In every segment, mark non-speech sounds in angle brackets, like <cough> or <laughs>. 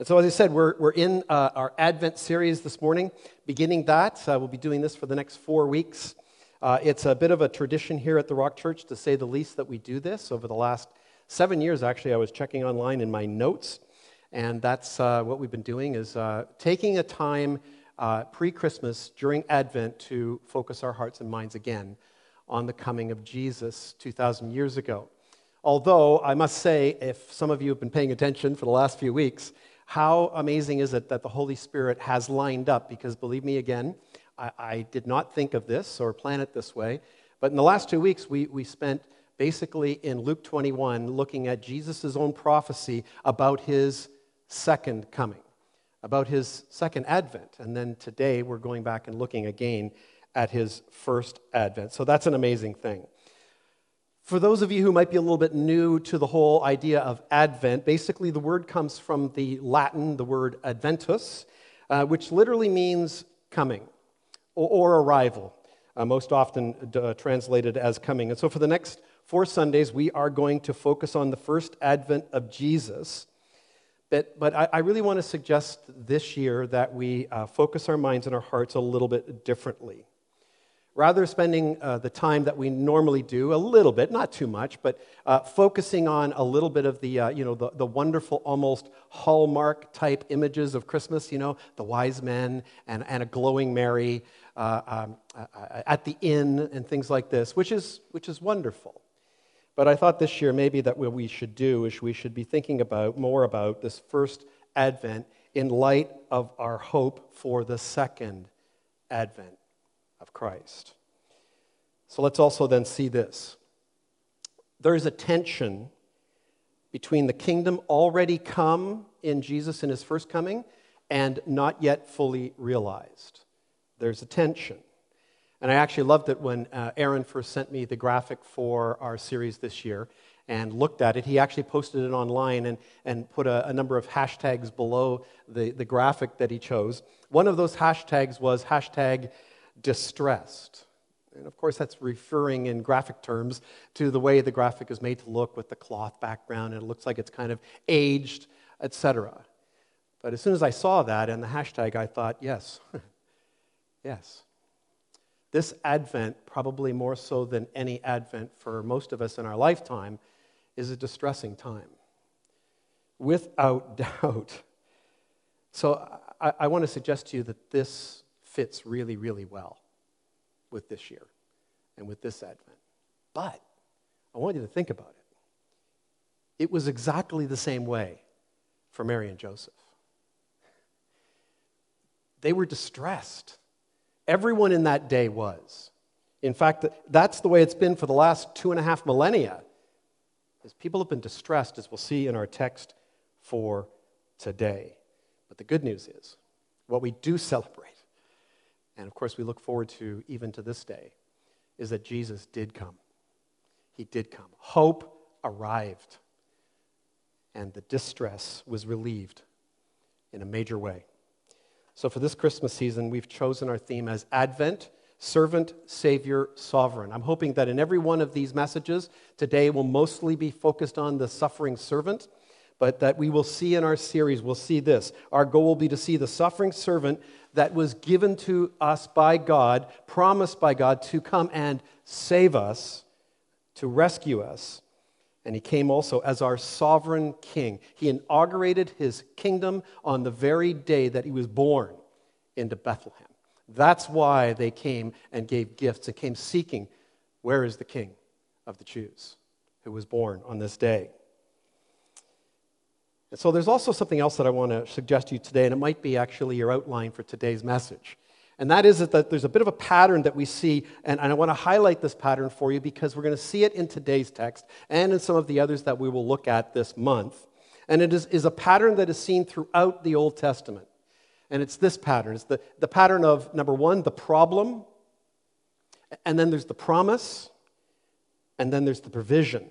And so, as I said, we're, we're in uh, our Advent series this morning, beginning that. Uh, we'll be doing this for the next four weeks. Uh, it's a bit of a tradition here at the Rock Church, to say the least, that we do this. Over the last seven years, actually, I was checking online in my notes, and that's uh, what we've been doing is uh, taking a time uh, pre-Christmas during Advent to focus our hearts and minds again on the coming of Jesus 2,000 years ago. Although, I must say, if some of you have been paying attention for the last few weeks, how amazing is it that the Holy Spirit has lined up? Because believe me again, I, I did not think of this or plan it this way. But in the last two weeks, we, we spent basically in Luke 21 looking at Jesus' own prophecy about his second coming, about his second advent. And then today, we're going back and looking again at his first advent. So that's an amazing thing. For those of you who might be a little bit new to the whole idea of Advent, basically the word comes from the Latin, the word adventus, uh, which literally means coming or, or arrival, uh, most often uh, translated as coming. And so for the next four Sundays, we are going to focus on the first advent of Jesus. But, but I, I really want to suggest this year that we uh, focus our minds and our hearts a little bit differently rather spending uh, the time that we normally do a little bit not too much but uh, focusing on a little bit of the uh, you know the, the wonderful almost hallmark type images of christmas you know the wise men and, and a glowing mary uh, um, at the inn and things like this which is which is wonderful. But i thought this year maybe that what we should do is we should be thinking about more about this first advent in light of our hope for the second advent of Christ. So let's also then see this. There is a tension between the kingdom already come in Jesus in his first coming and not yet fully realized. There's a tension. And I actually loved it when uh, Aaron first sent me the graphic for our series this year and looked at it. He actually posted it online and, and put a, a number of hashtags below the, the graphic that he chose. One of those hashtags was hashtag distressed. And of course, that's referring in graphic terms to the way the graphic is made to look with the cloth background, and it looks like it's kind of aged, etc. But as soon as I saw that and the hashtag, I thought, yes, <laughs> yes. This Advent, probably more so than any Advent for most of us in our lifetime, is a distressing time. Without <laughs> doubt. So I, I want to suggest to you that this fits really, really well with this year and with this Advent. But I want you to think about it. It was exactly the same way for Mary and Joseph. They were distressed. Everyone in that day was. In fact, that's the way it's been for the last two and a half millennia. As people have been distressed, as we'll see in our text for today. But the good news is, what we do <laughs> celebrate and of course we look forward to even to this day, is that Jesus did come. He did come. Hope arrived, and the distress was relieved in a major way. So, for this Christmas season, we've chosen our theme as Advent, Servant, Savior, Sovereign. I'm hoping that in every one of these messages today will mostly be focused on the suffering servant, but that we will see in our series, we'll see this. Our goal will be to see the suffering servant that was given to us by God, promised by God to come and save us, to rescue us. And he came also as our sovereign king. He inaugurated his kingdom on the very day that he was born into Bethlehem. That's why they came and gave gifts and came seeking, where is the king of the Jews who was born on this day? So there's also something else that I want to suggest to you today, and it might be actually your outline for today's message. And that is that there's a bit of a pattern that we see, and I want to highlight this pattern for you because we're going to see it in today's text and in some of the others that we will look at this month. And it is, is a pattern that is seen throughout the Old Testament. And it's this pattern it's the, the pattern of number one, the problem, and then there's the promise, and then there's the provision.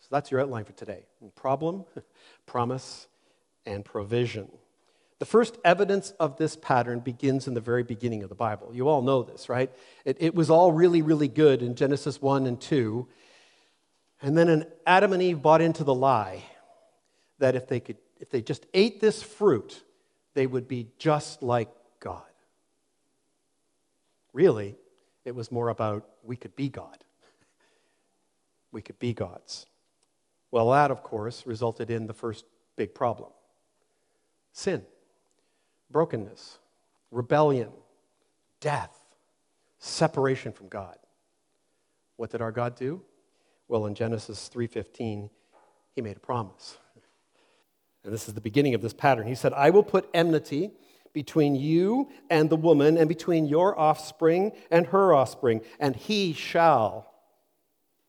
So that's your outline for today problem, <laughs> promise, and provision. The first evidence of this pattern begins in the very beginning of the Bible. You all know this, right? It, it, was all really, really good in Genesis 1 and 2. And then an Adam and Eve bought into the lie that if they could if they just ate this fruit, they would be just like God. Really, it was more about we could be God. We could be gods. Well, that, of course, resulted in the first big problem sin, brokenness, rebellion, death, separation from God. What did our God do? Well, in Genesis 3:15, he made a promise. And this is the beginning of this pattern. He said, "I will put enmity between you and the woman and between your offspring and her offspring, and he shall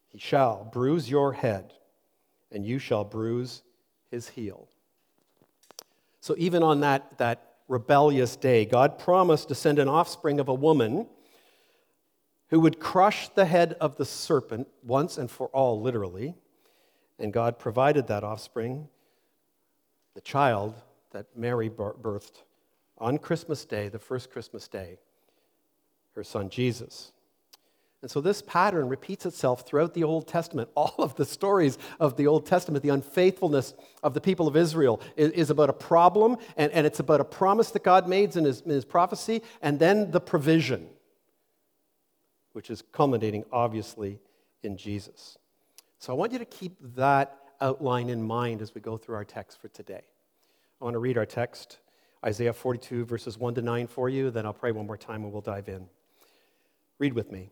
he shall bruise your head, and you shall bruise his heel." So even on that that rebellious day, God promised to send an offspring of a woman who would crush the head of the serpent once and for all, literally. And God provided that offspring, the child that Mary birthed on Christmas Day, the first Christmas Day, her son Jesus. And so this pattern repeats itself throughout the Old Testament. <laughs> All of the stories of the Old Testament, the unfaithfulness of the people of Israel, is, is about a problem, and, and, it's about a promise that God made in his, in his prophecy, and then the provision which is culminating obviously in Jesus. So I want you to keep that outline in mind as we go through our text for today. I want to read our text, Isaiah 42, verses 1 to 9 for you, then I'll pray one more time and we'll dive in. Read with me.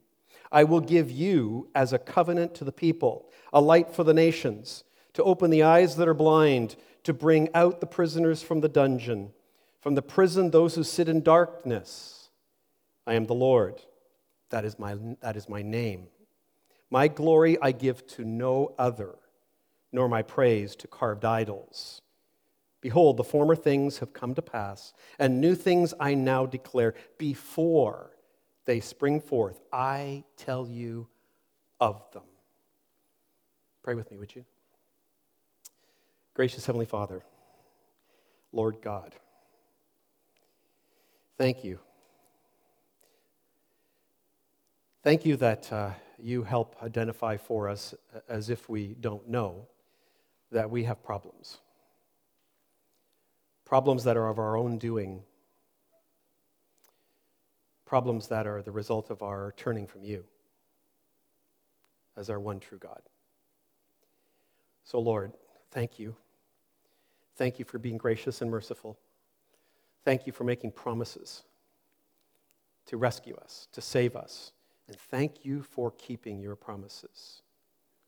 I will give you as a covenant to the people, a light for the nations, to open the eyes that are blind, to bring out the prisoners from the dungeon, from the prison those who sit in darkness I am the Lord. That is my, that is my name. My glory I give to no other, nor my praise to carved idols. Behold, the former things have come to pass, and new things I now declare before they spring forth. I tell you of them. Pray with me, would you? Gracious Heavenly Father, Lord God, thank you Thank you that uh, you help identify for us, as if we don't know, that we have problems. Problems that are of our own doing. Problems that are the result of our turning from you as our one true God. So, Lord, thank you. Thank you for being gracious and merciful. Thank you for making promises to rescue us, to save us and thank you for keeping your promises.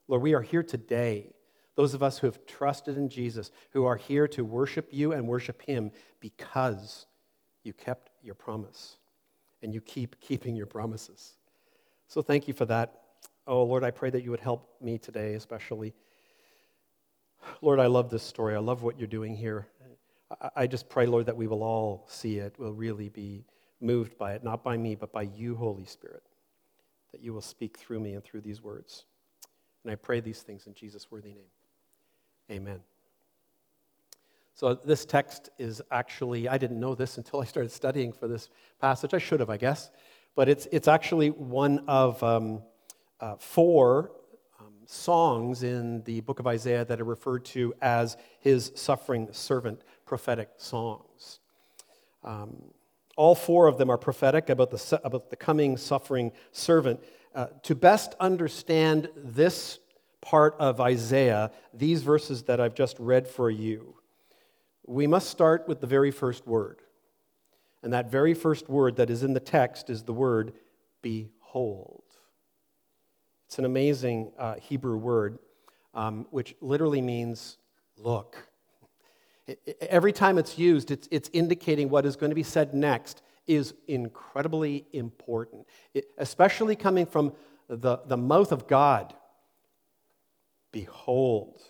Lord, we are here today, those of us who have trusted in Jesus, who are here to worship you and worship him because you kept your promise and you keep <laughs> keeping your promises. So thank you for that. Oh, Lord, I pray that you would help me today, especially. Lord, I love this story. I love what you're doing here. I just pray, Lord, that we will all see it, will really be moved by it, not by me, but by you, Holy Spirit that you will speak through me and through these words. And I pray these things in Jesus' worthy name. Amen. So, this text is actually, I didn't know this until I started studying for this passage. I should have, I guess. But it's, it's actually one of um, uh, four um, songs in the book of Isaiah that are referred to as his suffering servant prophetic songs. Um, all four of them are prophetic about the, about the coming suffering servant. Uh, to best understand this part of Isaiah, these verses that I've just read for you, we must start with the very first word. And that very first word that is in the text is the word behold. It's an amazing uh, Hebrew word, um, which literally means look. <laughs> Every time it's used, it's, it's indicating what is going to be said next is incredibly important, it, especially coming from the, the mouth of God. Behold.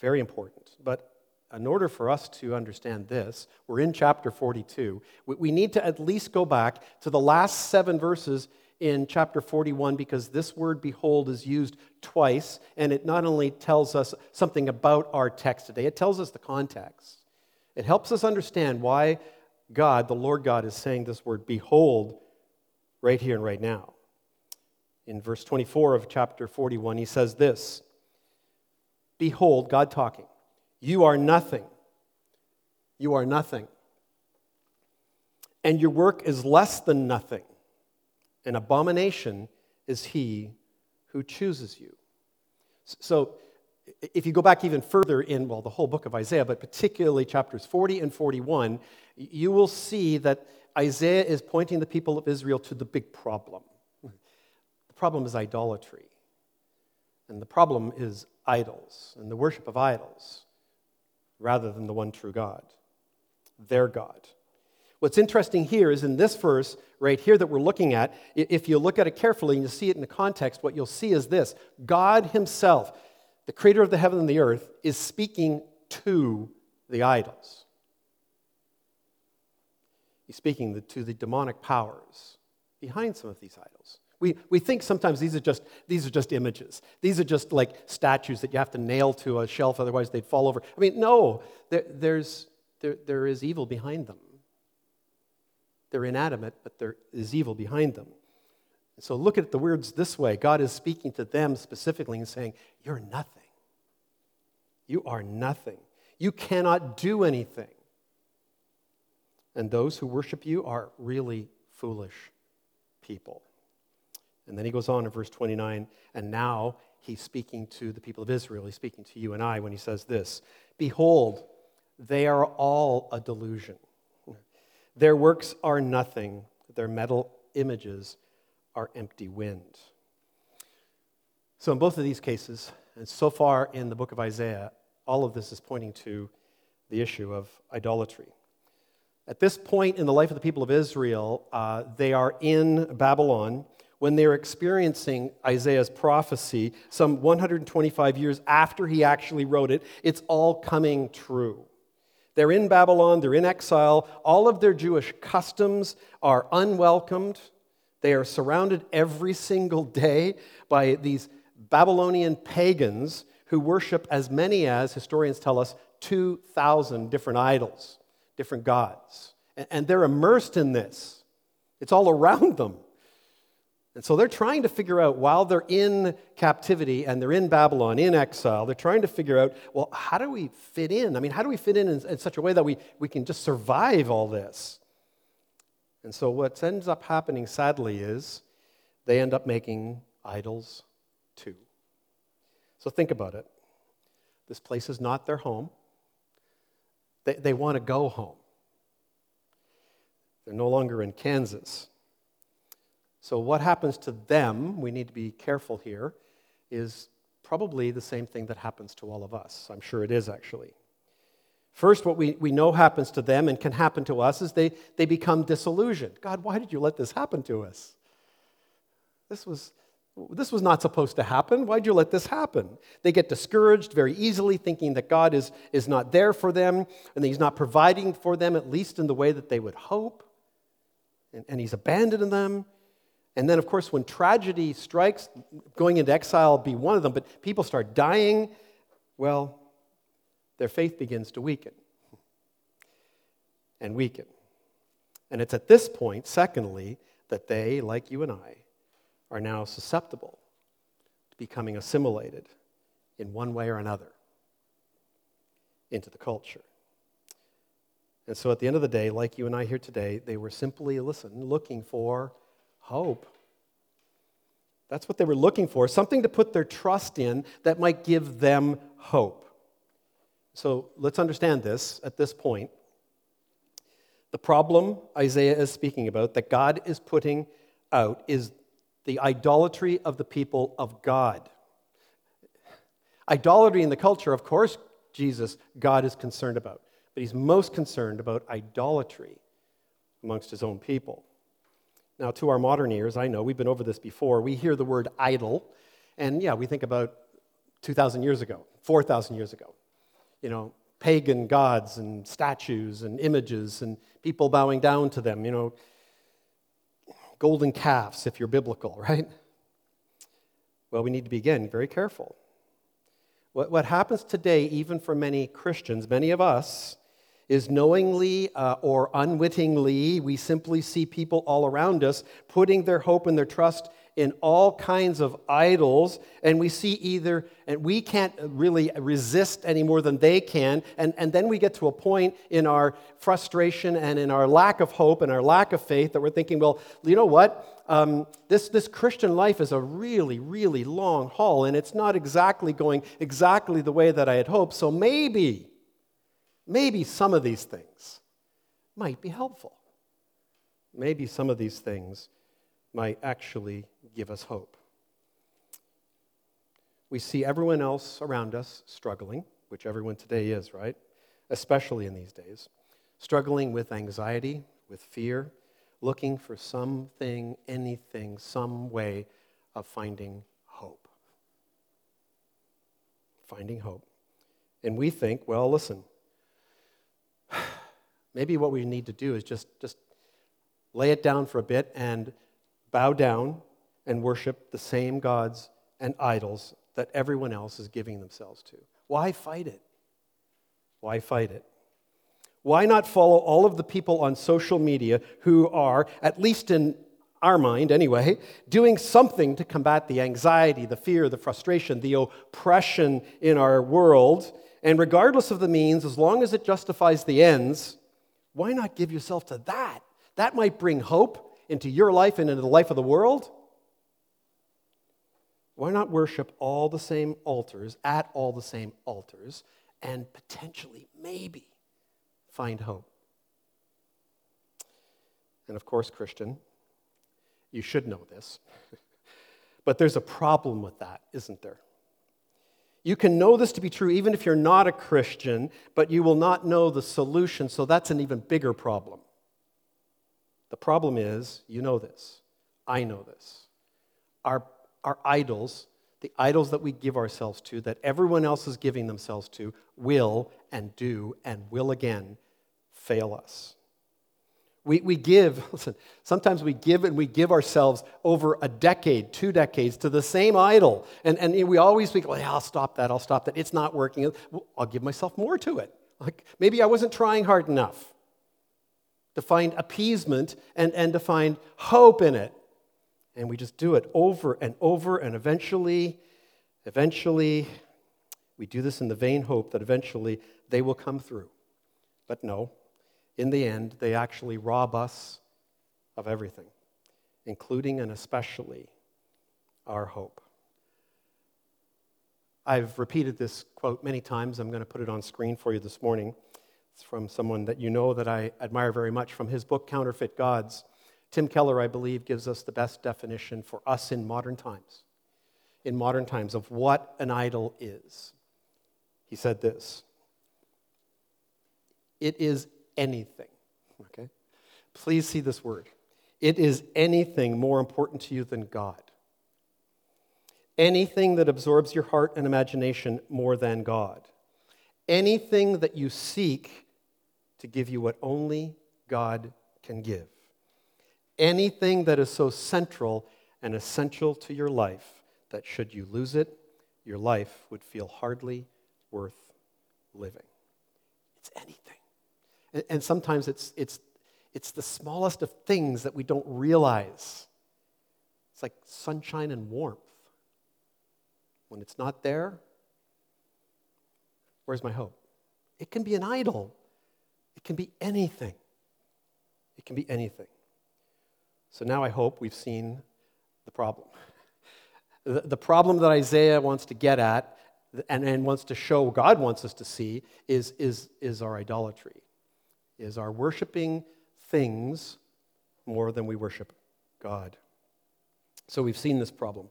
Very important. But in order for us to understand this, we're in chapter 42. We, need to at least go back to the last seven verses in chapter 41 because this word behold is used twice, and it not only tells us something about our text today, it tells us the context. It helps us understand why God, the Lord God, is saying this word behold right here and right now. In verse 24 of chapter 41, he says this Behold, God talking, you are nothing. You are nothing. And your work is less than nothing. An abomination is he who chooses you. So, if you go back even further in, well, the whole book of Isaiah, but particularly chapters 40 and 41, you will see that Isaiah is pointing the people of Israel to the big problem. The problem is idolatry. And the problem is idols and the worship of idols rather than the one true God, their God. What's interesting here is in this verse right here that we're looking at, if you look at it carefully and you see it in the context, what you'll see is this God Himself, the creator of the heaven and the earth, is speaking to the idols. He's speaking to the demonic powers behind some of these idols. We, we think sometimes these are, just, these are just images. These are just like statues that you have to nail to a shelf, otherwise they'd fall over. I mean, no, there, there's, there, there is evil behind them. They're inanimate, but there is evil behind them. so look at the words this way God is speaking to them specifically and saying, You're nothing. You are nothing. You cannot do anything. And those who worship you are really foolish people. And then he goes on in verse 29, and now he's speaking to the people of Israel. He's speaking to you and I when he says this Behold, they are all a delusion. Their works are nothing, their metal images are empty wind. So, in both of these cases, and so far in the book of Isaiah, all of this is pointing to the issue of idolatry. At this point in the life of the people of Israel, uh, they are in Babylon when they're experiencing Isaiah's prophecy, some 125 years after he actually wrote it, it's all coming true. They're in Babylon, they're in exile. All of their Jewish customs are unwelcomed. They are surrounded every single day by these Babylonian pagans who worship as many as, historians tell us, 2,000 different idols, different gods. And they're immersed in this, it's all around them. And so they're trying to figure out, while they're in captivity and they're in Babylon, in exile, they're trying to figure out, well, how do we fit in? I mean, how do we fit in in, in such a way that we, we can just survive all this? And so what ends up happening, sadly, is they end up making idols too. So think about it. This place is not their home. They, they want to go home. They're no longer in Kansas. So, what happens to them, we need to be careful here, is probably the same thing that happens to all of us. I'm sure it is actually. First, what we, we know happens to them and can happen to us is they, they become disillusioned. God, why did you let this happen to us? This was, this was not supposed to happen. Why'd you let this happen? They get discouraged very easily, thinking that God is, is not there for them and that He's not providing for them, at least in the way that they would hope. And, and He's abandoned them. And then, of course, when tragedy strikes, going into exile be one of them, but people start dying, well, their faith begins to weaken and weaken. And it's at this point, secondly, that they, like you and I, are now susceptible to becoming assimilated in one way or another into the culture. And so at the end of the day, like you and I here today, they were simply, listen, looking for hope. That's what they were looking for something to put their trust in that might give them hope. So let's understand this at this point. The problem Isaiah is speaking about, that God is putting out, is the idolatry of the people of God. Idolatry in the culture, of course, Jesus, God is concerned about, but he's most concerned about idolatry amongst his own people. Now, to our modern ears, I know we've been over this before, we hear the word idol, and yeah, we think about 2,000 years ago, 4,000 years ago. You know, pagan gods and statues and images and people bowing down to them, you know, golden calves if you're biblical, <laughs> right? Well, we need to be, again, very careful. What, what happens today, even for many Christians, many of us, is knowingly uh, or unwittingly, we simply see people all around us putting their hope and their trust in all kinds of idols, and we see either, and we can't really resist any more than they can, and, and then we get to a point in our frustration and in our lack of hope and our lack of faith that we're thinking, well, you know what? Um, this, this Christian life is a really, really long haul, and it's not exactly going exactly the way that I had hoped, so maybe, maybe some of these things might be helpful. Maybe some of these things might actually give us hope. We see everyone else around us struggling, which everyone today is, right? Especially in these days. Struggling with anxiety, with fear, looking for something, anything, some way of finding hope. Finding hope. And we think, well, listen, maybe what we need to do is just, just lay it down for a bit and bow down and worship the same gods and idols that everyone else is giving themselves to. Why fight it? Why fight it? Why not follow all of the people on social media who are, at least in our mind anyway, doing something to combat the anxiety, the fear, the frustration, the oppression in our world? And regardless of the means, as long as it justifies the ends, why not give yourself to that? That might bring hope into your life and into the life of the world? Why not worship all the same altars, at all the same altars, and potentially, maybe, find hope? And of course, Christian, you should know this. <laughs> but there's a problem with that, isn't there? You can know this to be true even if you're not a Christian, but you will not know the solution, so that's an even bigger problem. The problem is, you know this. I know this. Our, our idols, the idols that we give ourselves to, that everyone else is giving themselves to, will and do and will again fail us. We, we give, <laughs> listen, sometimes we give and we give ourselves over a decade, two decades to the same idol. And, and we always think, well, yeah, I'll stop that, I'll stop that. It's not working. I'll give myself more to it. Like maybe I wasn't trying hard enough to find appeasement and, and to find hope in it. And we just do it over and over, and eventually, eventually, we do this in the vain hope that eventually they will come through. But no, in the end, they actually rob us of everything, including and especially our hope. I've repeated this quote many times. I'm going to put it on screen for you this morning. It's from someone that you know that I admire very much from his book, Counterfeit Gods. Tim Keller, I believe, gives us the best definition for us in modern times, in modern times, of what an idol is. He said this It is anything, okay? Please see this word. It is anything more important to you than God. Anything that absorbs your heart and imagination more than God. Anything that you seek to give you what only God can give. Anything that is so central and essential to your life that should you lose it, your life would feel hardly worth living. It's anything. And, and sometimes it's, it's, it's the smallest of things that we don't realize. It's like sunshine and warmth. When it's not there, where's my hope? It can be an idol. It can be anything. It can be anything. So now I hope we've seen the problem. <laughs> The, the problem that Isaiah wants to get at, and, and wants to show, God wants us to see, is, is, is our idolatry, is our worshiping things more than we worship God. So we've seen this problem.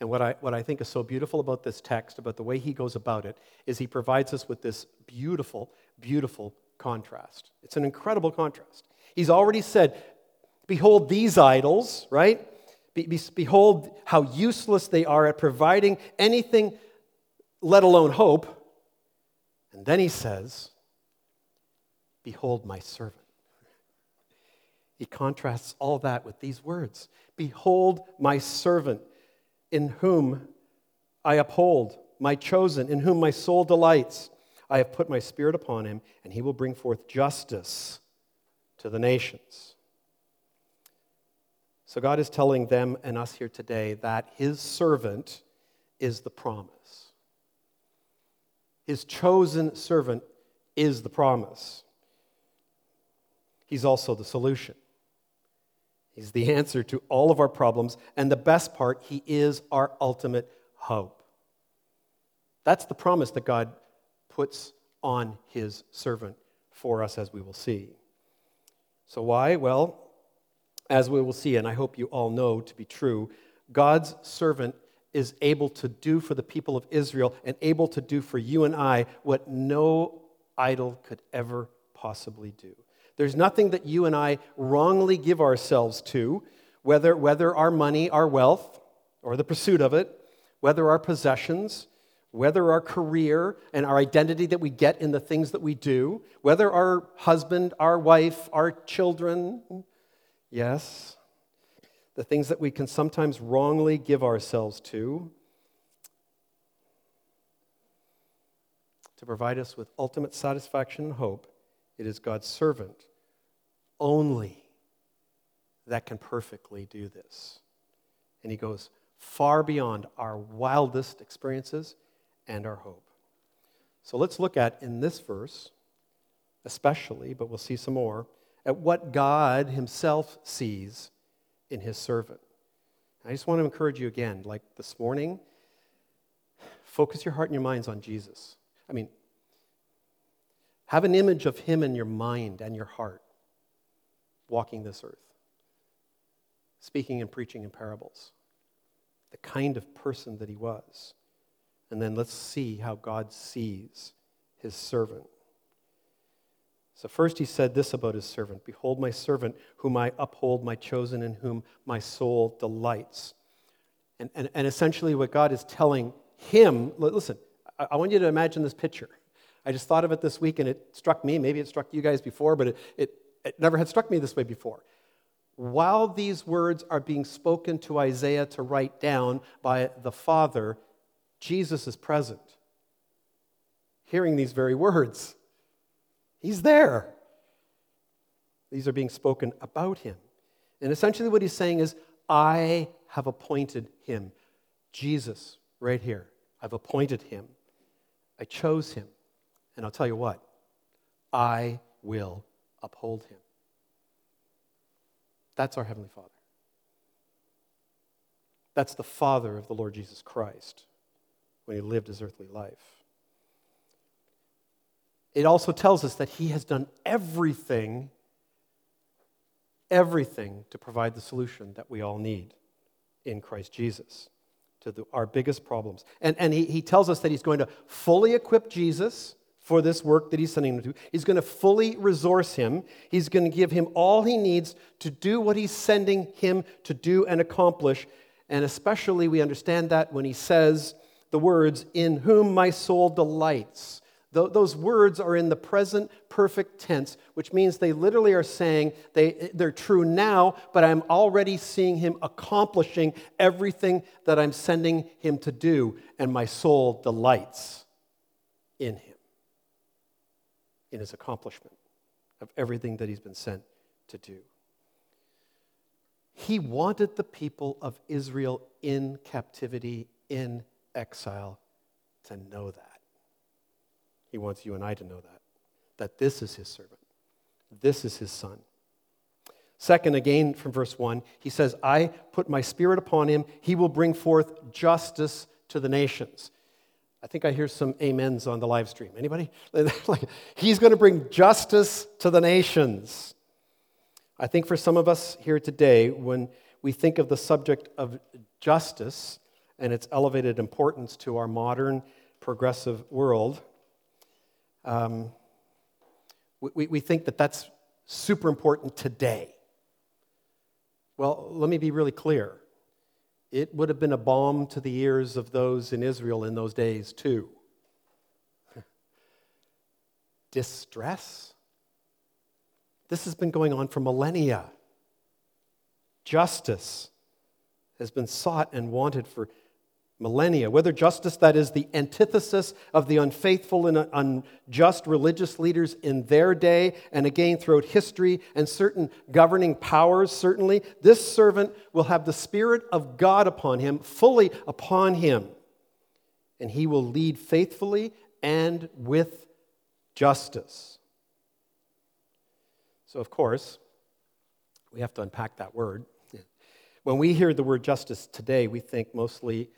And what I, what I think is so beautiful about this text, about the way he goes about it, is he provides us with this beautiful, beautiful contrast. It's an incredible contrast. He's already said, Behold these idols, right? Be, be, behold how useless they are at providing anything, let alone hope. And then he says, Behold my servant. He contrasts all that with these words Behold my servant, in whom I uphold, my chosen, in whom my soul delights. I have put my spirit upon him, and he will bring forth justice to the nations. So God is telling them and us here today that his servant is the promise. His chosen servant is the promise. He's also the solution. He's the answer to all of our problems. And the best part, He is our ultimate hope. That's the promise that God puts on His servant for us, as we will see. So, why? Well, as we will see, and I hope you all know to be true, God's servant is able to do for the people of Israel and able to do for you and I what no idol could ever possibly do. There's nothing that you and I wrongly give ourselves to, whether, whether our money, our wealth, or the pursuit of it, whether our possessions, whether our career and our identity that we get in the things that we do, whether our husband, our wife, our children, yes, the things that we can sometimes wrongly give ourselves to, to provide us with ultimate satisfaction and hope, it is God's servant only that can perfectly do this. And he goes far beyond our wildest experiences and our hope. So let's look at in this verse, especially, but we'll see some more, at what God himself sees in his servant. I just want to encourage you again, like this morning, focus your heart and your minds on Jesus. I mean, have an image of him in your mind and your heart walking this earth, speaking and preaching in parables, the kind of person that he was. And then let's see how God sees his servant. So, first he said this about his servant Behold, my servant, whom I uphold, my chosen, in whom my soul delights. And, and, and essentially, what God is telling him listen, I, I want you to imagine this picture. I just thought of it this week and it struck me. Maybe it struck you guys before, but it, it, it never had struck me this way before. While these words are being spoken to Isaiah to write down by the Father, Jesus is present, hearing these very words. He's there. These are being spoken about him. And essentially, what he's saying is, I have appointed him. Jesus, right here. I've appointed him. I chose him. And I'll tell you what, I will uphold him. That's our Heavenly Father. That's the Father of the Lord Jesus Christ when he lived his earthly life. It also tells us that he has done everything, everything to provide the solution that we all need in Christ Jesus to the, our biggest problems. And, and he, he tells us that he's going to fully equip Jesus for this work that he's sending him to. He's going to fully resource him. He's going to give him all he needs to do what he's sending him to do and accomplish. And especially, we understand that when he says the words, In whom my soul delights. Those words are in the present perfect tense, which means they literally are saying they, they're true now, but I'm already seeing him accomplishing everything that I'm sending him to do, and my soul delights in him in his accomplishment of everything that he's been sent to do. He wanted the people of Israel in captivity, in exile, to know that. He wants you and I to know that, that this is his servant, this is his son. Second, again from verse 1, he says, I put my spirit upon him, he will bring forth justice to the nations. I think I hear some amens on the live stream. Anybody? <laughs> He's going to bring justice to the nations. I think for some of us here today, when we think of the subject of justice and its elevated importance to our modern progressive world, um, we, we think that that's super important today. Well, let me be really clear. It would have been a balm to the ears of those in Israel in those days, too. <laughs> Distress? This has been going on for millennia. Justice has been sought and wanted for millennia. Whether justice that is the antithesis of the unfaithful and unjust religious leaders in their day, and again throughout history and certain governing powers, certainly, this servant will have the Spirit of God upon him, fully upon him. And he will lead faithfully and with justice. So, of course, we have to unpack that word. When we hear the word justice today, we think mostly,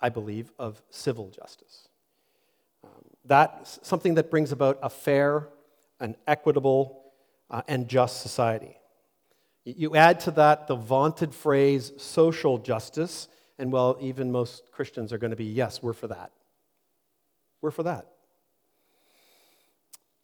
I believe, of civil justice. Um, that's something that brings about a fair, an equitable, uh, and just society. You add to that the vaunted phrase social justice, and well, even most Christians are going to be, yes, we're for that. We're for that.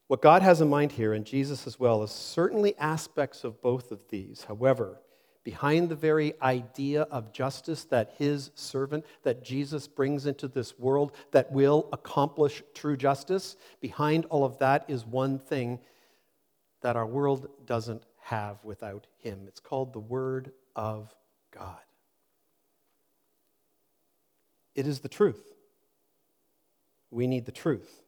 What God has in mind here, and Jesus as well, is certainly aspects of both of these. However, behind the very idea of justice that his servant, that Jesus brings into this world that will accomplish true justice, behind all of that is one thing that our world doesn't have without him. It's called the Word of God. It is the truth. We need the truth.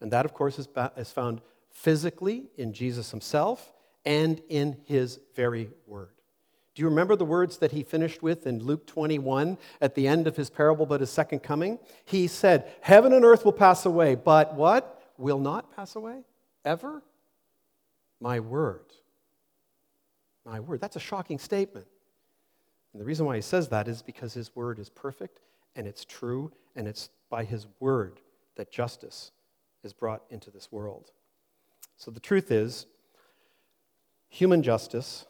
And that, of course, is, is found physically in Jesus himself and in his very word. Do you remember the words that he finished with in Luke 21 at the end of his parable about his second coming? He said, Heaven and earth will pass away, but what? Will not pass away? Ever? My word. My word. That's a shocking statement. And the reason why he says that is because his word is perfect and it's true, and it's by his word that justice is brought into this world. So the truth is, human justice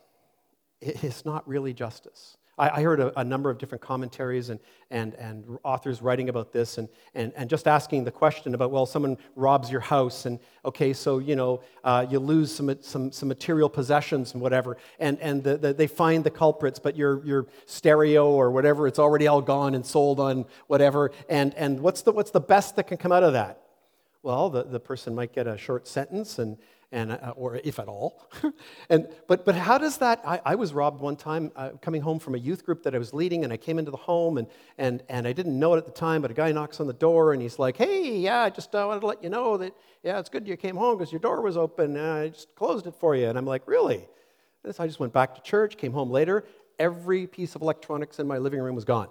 is not really justice. I, heard a, a, number of different commentaries and, and, and authors writing about this and, and, and just asking the question about, well, someone robs your house and, okay, so, you know, uh, you lose some, some, some material possessions and whatever, and, and the, the, they find the culprits, but your, your stereo or whatever, it's already all gone and sold on whatever, and, and what's, the, what's the best that can come out of that? Well, the, the person might get a short sentence, and, and, uh, or if at all. <laughs> and, but, but how does that? I, I was robbed one time uh, coming home from a youth group that I was leading, and I came into the home, and, and, and I didn't know it at the time, but a guy knocks on the door, and he's like, Hey, yeah, I just uh, wanted to let you know that, yeah, it's good you came home because your door was open. And I just closed it for you. And I'm like, Really? And so I just went back to church, came home later. Every piece of electronics in my living room was gone.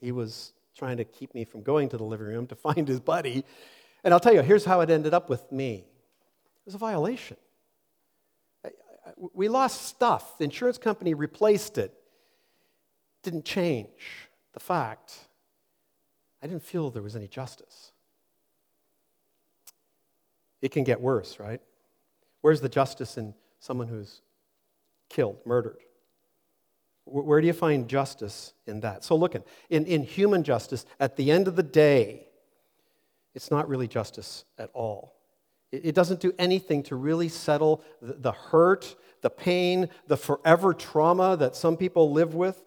He was trying to keep me from going to the living room to <laughs> find his buddy. And I'll tell you, here's how it ended up with me it was a violation. We lost stuff, the insurance company replaced it. Didn't change the fact I didn't feel there was any justice. It can get worse, right? Where's the justice in someone who's killed, murdered? Where do you find justice in that? So, look, in, in human justice, at the end of the day, it's not really justice at all. It, doesn't do anything to really settle the hurt, the pain, the forever trauma that some people live with.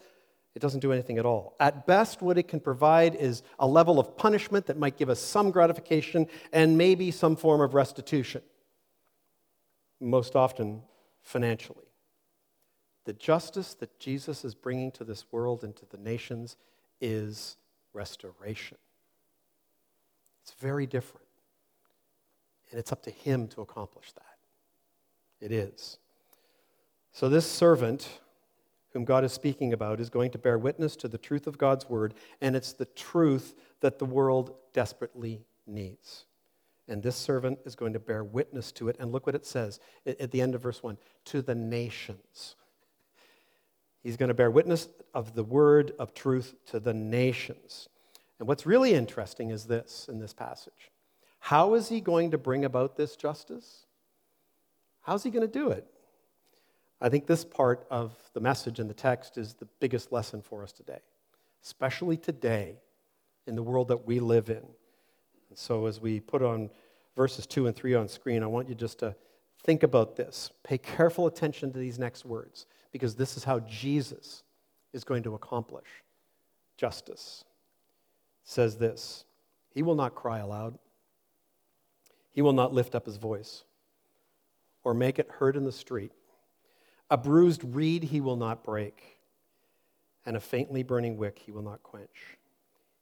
It doesn't do anything at all. At best, what it can provide is a level of punishment that might give us some gratification and maybe some form of restitution, most often financially. The justice that Jesus is bringing to this world and to the nations is restoration. It's very different. And it's up to him to accomplish that. It is. So, this servant whom God is speaking about is going to bear witness to the truth of God's word, and it's the truth that the world desperately needs. And this servant is going to bear witness to it. And look what it says at the end of verse 1 to the nations. He's going to bear witness of the word of truth to the nations. And what's really interesting is this in this passage how is he going to bring about this justice? How's he going to do it? I think this part of the message in the text is the biggest lesson for us today, especially today in the world that we live in. And so, as we put on verses 2 and 3 on screen, I want you just to think about this. Pay careful attention to these next words, because this is how Jesus is going to accomplish justice. Says this He will not cry aloud, He will not lift up His voice or make it heard in the street. A bruised reed he will not break, and a faintly burning wick he will not quench.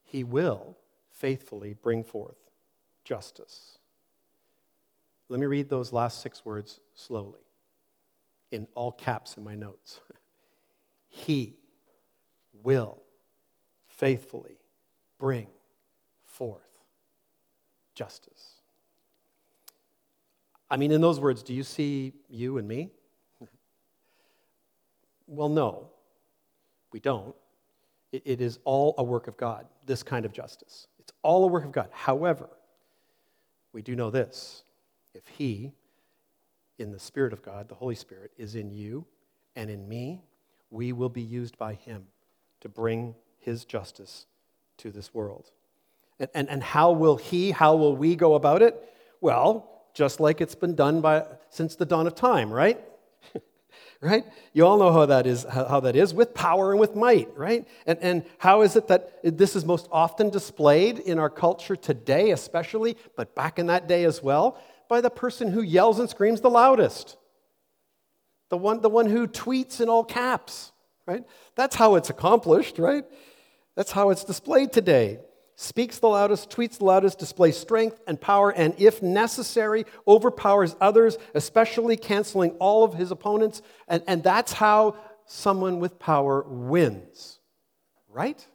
He will faithfully bring forth justice. Let me read those last six words slowly, in all caps in my notes. <laughs> he will faithfully bring forth justice. I mean, in those words, do you see you and me? well, no, we don't. It, it is all a work of God, this kind of justice. It's all a work of God. However, we do know this if He, in the Spirit of God, the Holy Spirit, is in you and in me, we will be used by Him to bring His justice to this world. And, and, and how will He, how will we go about it? Well, just like it's been done by, since the dawn of time, right? <laughs> right? You all know how that is, how that is with power and with might, right? And, and how is it that this is most often displayed in our culture today, especially, but back in that day as well? By the person who yells and screams the loudest, the one, the one who tweets in all caps, right? That's how it's accomplished, right? That's how it's displayed today speaks the loudest, tweets the loudest, displays strength and power, and if necessary, overpowers others, especially canceling all of his opponents. And, and that's how someone with power wins, right?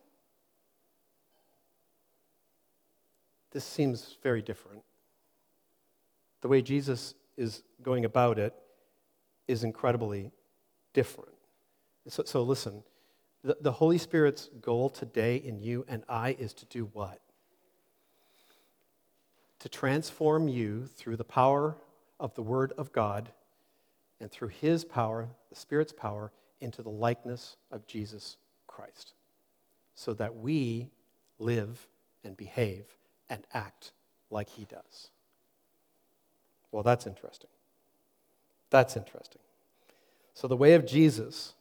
This seems very different. The way Jesus is going about it is incredibly different. So, so listen the, the Holy Spirit's goal today in you and I is to do what? To transform you through the power of the Word of God and through His power, the Spirit's power, into the likeness of Jesus Christ, so that we live and behave and act like He does. Well, that's interesting. That's interesting. So, the way of Jesus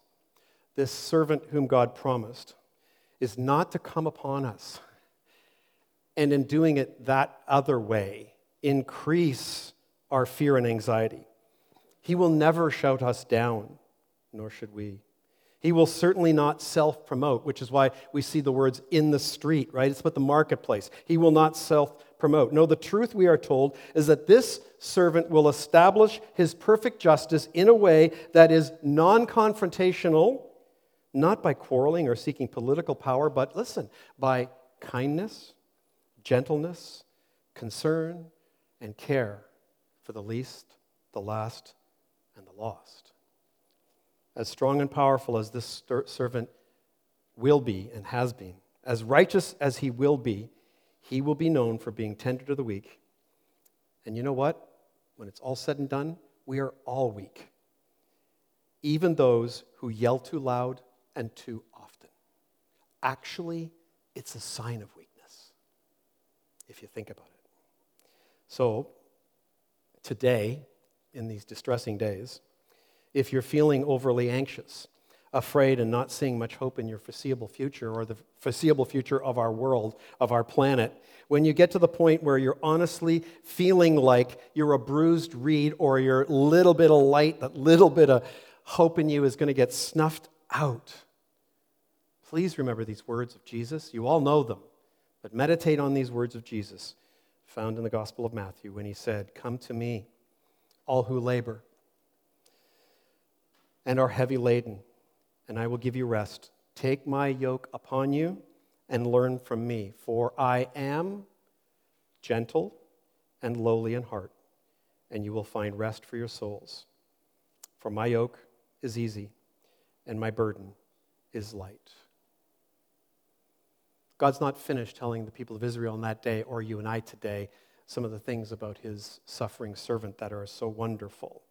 this servant whom God promised, is not to come upon us and in doing it that other way, increase our fear and anxiety. He will never shout us down, nor should we. He will certainly not self promote, which is why we see the words in the street, right? It's about the marketplace. He will not self promote. No, the truth we are told is that this servant will establish his perfect justice in a way that is non confrontational not by quarreling or seeking political power, but listen, by kindness, gentleness, concern, and care for the least, the last, and the lost. As strong and powerful as this servant will be and has been, as righteous as he will be, he will be known for being tender to the weak. And you know what? When it's all said and done, we are all weak. Even those who yell too loud and too often. Actually, it's a sign of weakness, if you think about it. So, today, in these distressing days, if you're feeling overly anxious, afraid, and not seeing much hope in your foreseeable future or the foreseeable future of our world, of our planet, when you get to the point where you're honestly feeling like you're a bruised reed or your little bit of light, that little bit of hope in you is going to get snuffed out. Please remember these words of Jesus. You all know them, but meditate on these words of Jesus found in the Gospel of Matthew when he said, Come to me, all who labor and are heavy laden, and I will give you rest. Take my yoke upon you and learn from me, for I am gentle and lowly in heart, and you will find rest for your souls. For my yoke is easy and my burden is light. God's not finished telling the people of Israel in that day or you and I today some of the things about his suffering servant that are so wonderful.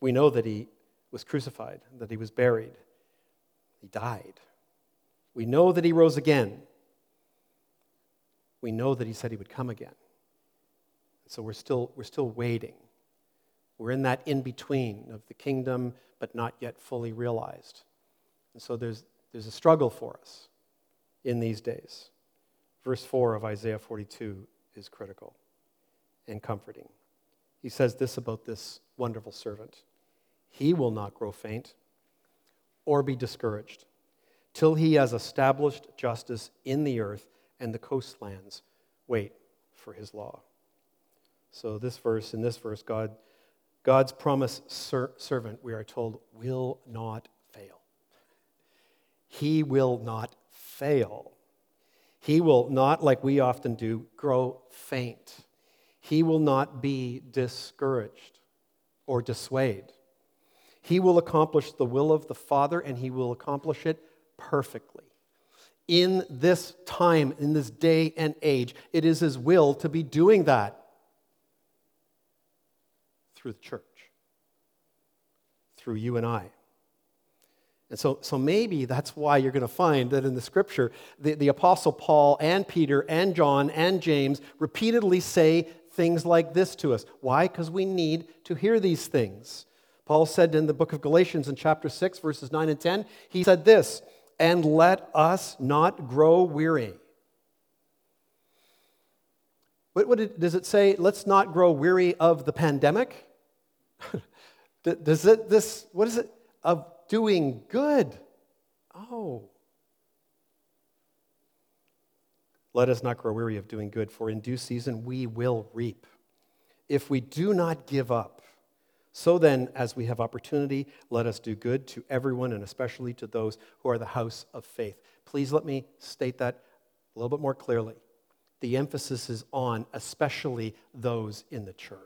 We know that he was crucified, that he was buried, he died. We know that he rose again. We know that he said he would come again. So we're still, we're still waiting. We're in that in between of the kingdom, but not yet fully realized. And so there's, there's a struggle for us in these days. Verse 4 of Isaiah 42 is critical and comforting. He says this about this wonderful servant He will not grow faint or be discouraged till he has established justice in the earth and the coastlands wait for his law. So, this verse, in this verse, God, God's promised ser- servant, we are told, will not. He will not fail. He will not, like we often do, grow faint. He will not be discouraged or dissuade. He will accomplish the will of the Father, and he will accomplish it perfectly. In this time, in this day and age, it is his will to be doing that through the church, through you and I. And so, so maybe that's why you're going to find that in the scripture, the, the Apostle Paul and Peter and John and James repeatedly say things like this to us. Why? Because we need to hear these things. Paul said in the book of Galatians in chapter 6, verses 9 and 10, he said this, and let us not grow weary. What, what it, does it say? Let's not grow weary of the pandemic? <laughs> does it, this, what is it? Of doing good. Oh. Let us not grow weary of doing good, for in due season we will reap. If we do not give up, so then, as we have opportunity, let us do good to everyone and especially to those who are the house of faith. Please let me state that a little bit more clearly. The emphasis is on especially those in the church.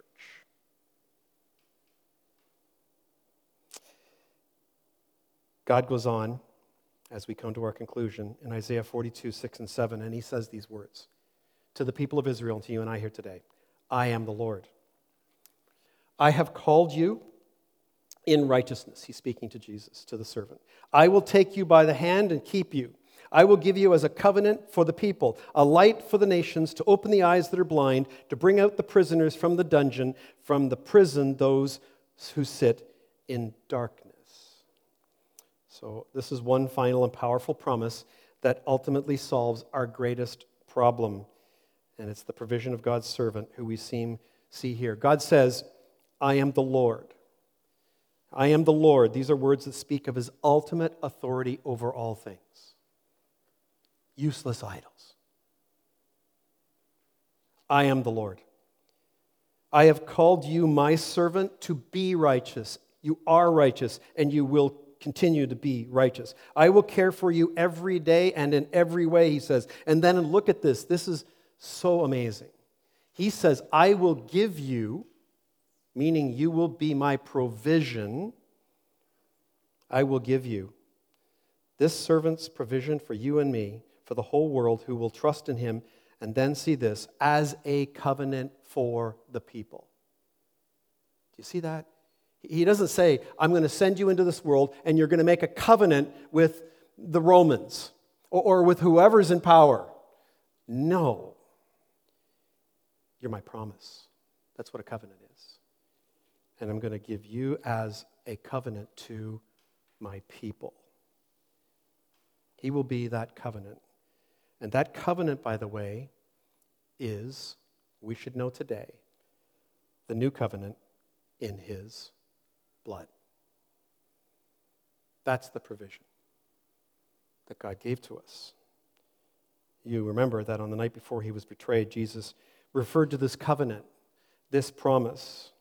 God goes on as we come to our conclusion in Isaiah 42, 6 and 7, and he says these words to the people of Israel and to you and I here today I am the Lord. I have called you in righteousness. He's speaking to Jesus, to the servant. I will take you by the hand and keep you. I will give you as a covenant for the people, a light for the nations, to open the eyes that are blind, to bring out the prisoners from the dungeon, from the prison, those who sit in darkness. So, this is one final and powerful promise that ultimately solves our greatest problem. And it's the provision of God's servant who we seem, see here. God says, I am the Lord. I am the Lord. These are words that speak of his ultimate authority over all things. Useless idols. I am the Lord. I have called you my servant to be righteous. You are righteous, and you will continue to be righteous. I will care for you every day and in every way, he says. And then look at this. This is so amazing. He says, I will give you meaning you will be my provision, I will give you. This servant's provision for you and me, for the whole world who will trust in him, and then see this as a covenant for the people. Do you see that? He doesn't say, I'm going to send you into this world and you're going to make a covenant with the Romans or, or with whoever's in power. No. You're my promise. That's what a covenant is and I'm going to give you as a covenant to my people. He will be that covenant. And that covenant, by the way, is, we should know today, the new covenant in his blood. That's the provision that God gave to us. You remember that on the night before he was betrayed, Jesus referred to this covenant, this promise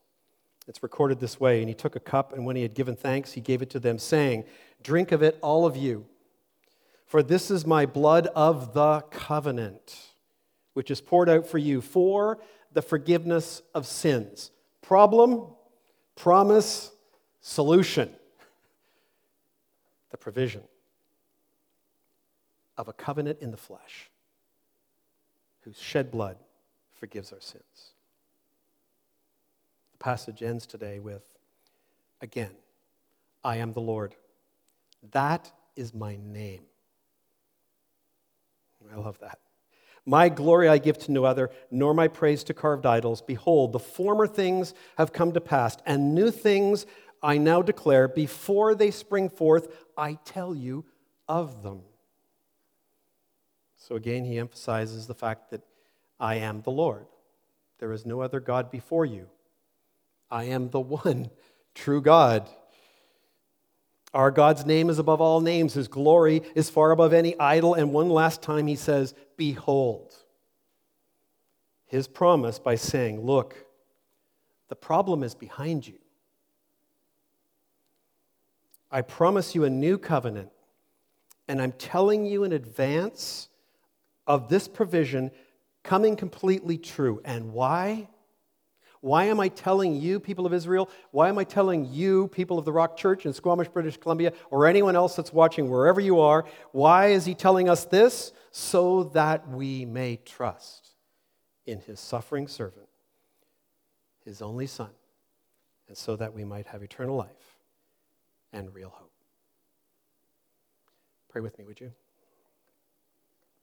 it's recorded this way And he took a cup, and when he had given thanks, he gave it to them, saying, Drink of it, all of you, for this is my blood of the covenant, which is poured out for you for the forgiveness of sins. Problem, promise, solution. The provision. of a covenant in the flesh, whose shed blood forgives our sins. The passage ends today with, again, I am the Lord. That is my name. I love that. My glory I give to no other, nor my praise to carved idols. Behold, the former things have come to pass, and new things I now declare. Before they spring forth, I tell you of them. So again, he emphasizes the fact that I am the Lord. There is no other God before you. I am the one <laughs> true God. Our God's name is above all names. His glory is far above any idol. And one last time he says, Behold. His promise by saying, Look, the problem is behind you. I promise you a new covenant, and I'm telling you in advance of this provision coming completely true. And why? Why am I telling you, people of Israel? Why am I telling you, people of the Rock Church in Squamish, British Columbia, or anyone else that's watching wherever you are? Why is he telling us this? So that we may trust in his suffering servant, his only Son, and so that we might have eternal life and real hope. Pray with me, would you?